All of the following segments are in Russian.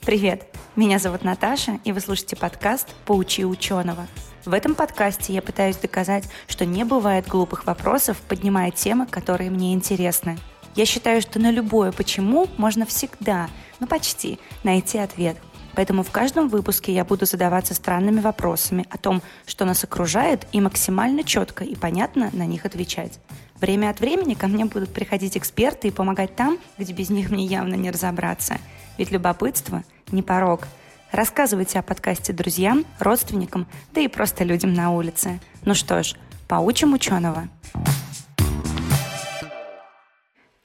Привет! Меня зовут Наташа, и вы слушаете подкаст «Поучи ученого». В этом подкасте я пытаюсь доказать, что не бывает глупых вопросов, поднимая темы, которые мне интересны. Я считаю, что на любое «почему» можно всегда, ну почти, найти ответ. Поэтому в каждом выпуске я буду задаваться странными вопросами о том, что нас окружает, и максимально четко и понятно на них отвечать. Время от времени ко мне будут приходить эксперты и помогать там, где без них мне явно не разобраться. Ведь любопытство – не порог. Рассказывайте о подкасте друзьям, родственникам, да и просто людям на улице. Ну что ж, поучим ученого.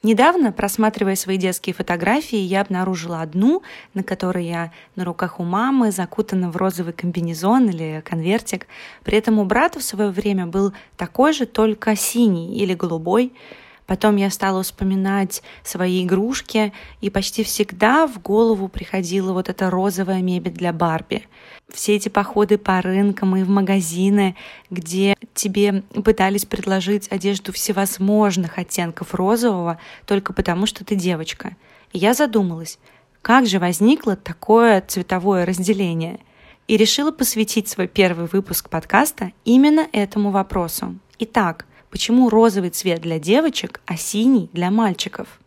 Недавно, просматривая свои детские фотографии, я обнаружила одну, на которой я на руках у мамы, закутана в розовый комбинезон или конвертик. При этом у брата в свое время был такой же, только синий или голубой. Потом я стала вспоминать свои игрушки, и почти всегда в голову приходила вот эта розовая мебель для Барби. Все эти походы по рынкам и в магазины, где тебе пытались предложить одежду всевозможных оттенков розового только потому, что ты девочка. И я задумалась, как же возникло такое цветовое разделение? И решила посвятить свой первый выпуск подкаста именно этому вопросу. Итак, Почему розовый цвет для девочек, а синий для мальчиков?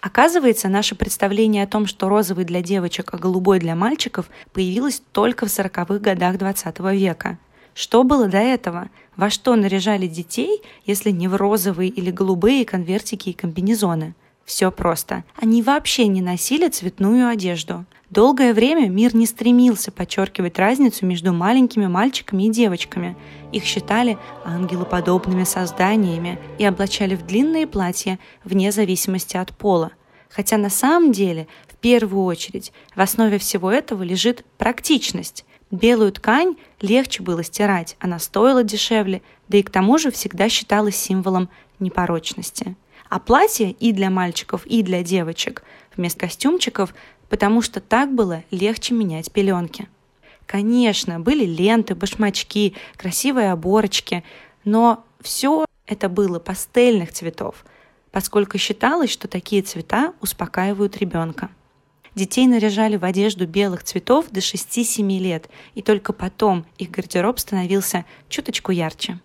Оказывается, наше представление о том, что розовый для девочек, а голубой для мальчиков, появилось только в 40-х годах 20 века. Что было до этого? Во что наряжали детей, если не в розовые или голубые конвертики и комбинезоны? Все просто. Они вообще не носили цветную одежду. Долгое время мир не стремился подчеркивать разницу между маленькими мальчиками и девочками. Их считали ангелоподобными созданиями и облачали в длинные платья вне зависимости от пола. Хотя на самом деле, в первую очередь, в основе всего этого лежит практичность. Белую ткань легче было стирать, она стоила дешевле, да и к тому же всегда считалась символом непорочности. А платье и для мальчиков, и для девочек вместо костюмчиков потому что так было легче менять пеленки. Конечно, были ленты, башмачки, красивые оборочки, но все это было пастельных цветов, поскольку считалось, что такие цвета успокаивают ребенка. Детей наряжали в одежду белых цветов до 6-7 лет, и только потом их гардероб становился чуточку ярче.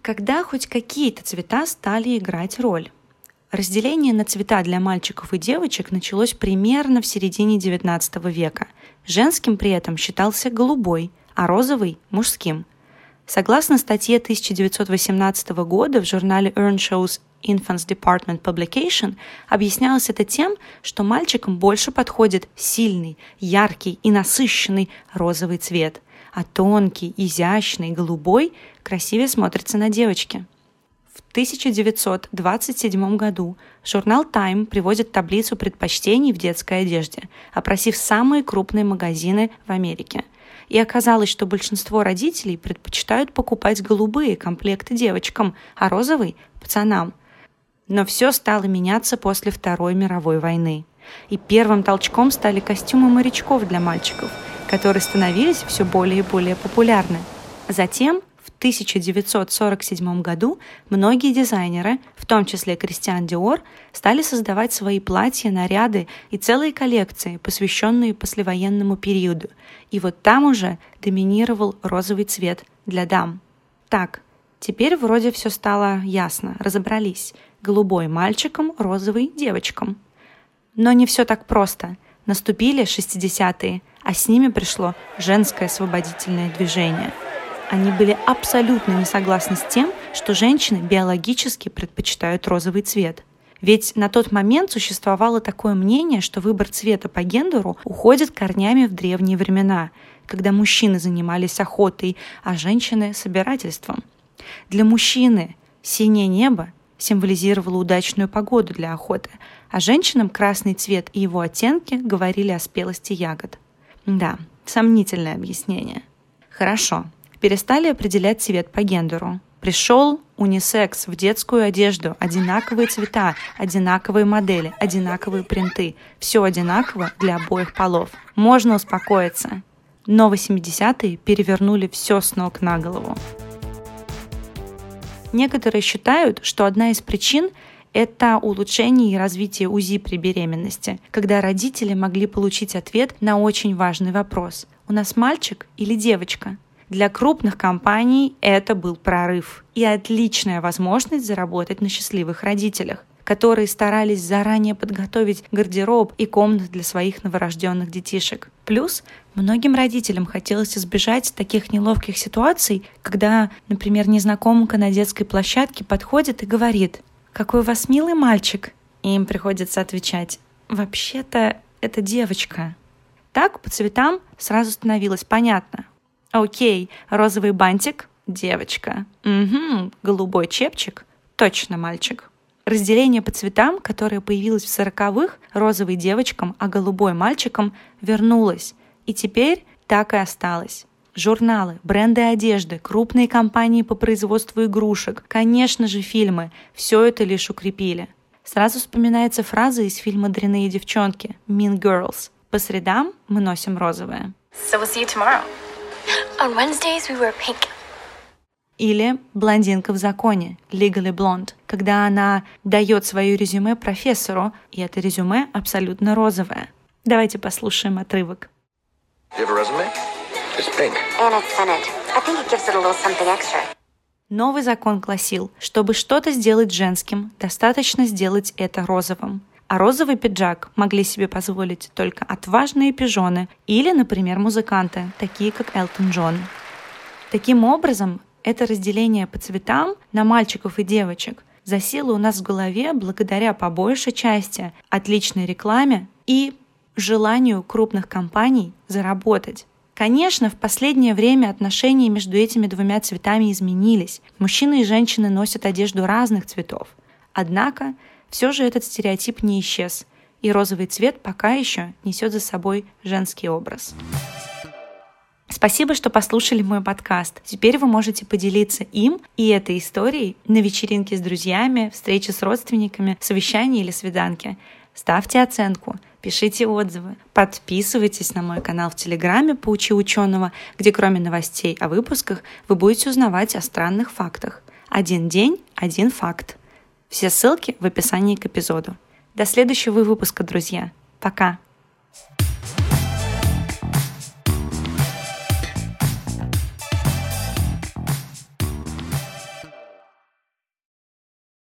Когда хоть какие-то цвета стали играть роль? Разделение на цвета для мальчиков и девочек началось примерно в середине XIX века. Женским при этом считался голубой, а розовый – мужским. Согласно статье 1918 года в журнале Earnshaws Infants Department Publication объяснялось это тем, что мальчикам больше подходит сильный, яркий и насыщенный розовый цвет, а тонкий, изящный, голубой красивее смотрится на девочке – в 1927 году журнал Time приводит таблицу предпочтений в детской одежде, опросив самые крупные магазины в Америке. И оказалось, что большинство родителей предпочитают покупать голубые комплекты девочкам, а розовый – пацанам. Но все стало меняться после Второй мировой войны. И первым толчком стали костюмы морячков для мальчиков, которые становились все более и более популярны. Затем 1947 году многие дизайнеры, в том числе Кристиан Диор, стали создавать свои платья, наряды и целые коллекции, посвященные послевоенному периоду. И вот там уже доминировал розовый цвет для дам. Так, теперь вроде все стало ясно, разобрались. Голубой мальчикам, розовый девочкам. Но не все так просто. Наступили 60-е, а с ними пришло женское освободительное движение – они были абсолютно не согласны с тем, что женщины биологически предпочитают розовый цвет. Ведь на тот момент существовало такое мнение, что выбор цвета по гендеру уходит корнями в древние времена, когда мужчины занимались охотой, а женщины – собирательством. Для мужчины синее небо символизировало удачную погоду для охоты, а женщинам красный цвет и его оттенки говорили о спелости ягод. Да, сомнительное объяснение. Хорошо, перестали определять цвет по гендеру. Пришел унисекс в детскую одежду, одинаковые цвета, одинаковые модели, одинаковые принты. Все одинаково для обоих полов. Можно успокоиться. Но 80-е перевернули все с ног на голову. Некоторые считают, что одна из причин это улучшение и развитие УЗИ при беременности, когда родители могли получить ответ на очень важный вопрос. У нас мальчик или девочка? Для крупных компаний это был прорыв и отличная возможность заработать на счастливых родителях которые старались заранее подготовить гардероб и комнаты для своих новорожденных детишек. Плюс многим родителям хотелось избежать таких неловких ситуаций, когда, например, незнакомка на детской площадке подходит и говорит «Какой у вас милый мальчик?» И им приходится отвечать «Вообще-то это девочка». Так по цветам сразу становилось понятно. Окей, розовый бантик – девочка. Угу, голубой чепчик – точно мальчик. Разделение по цветам, которое появилось в сороковых, розовый девочкам, а голубой мальчикам, вернулось. И теперь так и осталось. Журналы, бренды одежды, крупные компании по производству игрушек, конечно же фильмы – все это лишь укрепили. Сразу вспоминается фраза из фильма «Дрянные девчонки» «Mean Girls». По средам мы носим розовое. So we'll see you tomorrow. On Wednesdays we wear pink. Или «Блондинка в законе» Legally Blonde, когда она дает свое резюме профессору, и это резюме абсолютно розовое. Давайте послушаем отрывок. Новый закон гласил, чтобы что-то сделать женским, достаточно сделать это розовым. А розовый пиджак могли себе позволить только отважные пижоны или, например, музыканты, такие как Элтон Джон. Таким образом, это разделение по цветам на мальчиков и девочек засело у нас в голове благодаря по большей части отличной рекламе и желанию крупных компаний заработать. Конечно, в последнее время отношения между этими двумя цветами изменились. Мужчины и женщины носят одежду разных цветов. Однако, все же этот стереотип не исчез, и розовый цвет пока еще несет за собой женский образ. Спасибо, что послушали мой подкаст. Теперь вы можете поделиться им и этой историей на вечеринке с друзьями, встрече с родственниками, совещании или свиданке. Ставьте оценку, пишите отзывы, подписывайтесь на мой канал в Телеграме «Поучи ученого», где кроме новостей о выпусках вы будете узнавать о странных фактах. Один день, один факт. Все ссылки в описании к эпизоду. До следующего выпуска, друзья. Пока!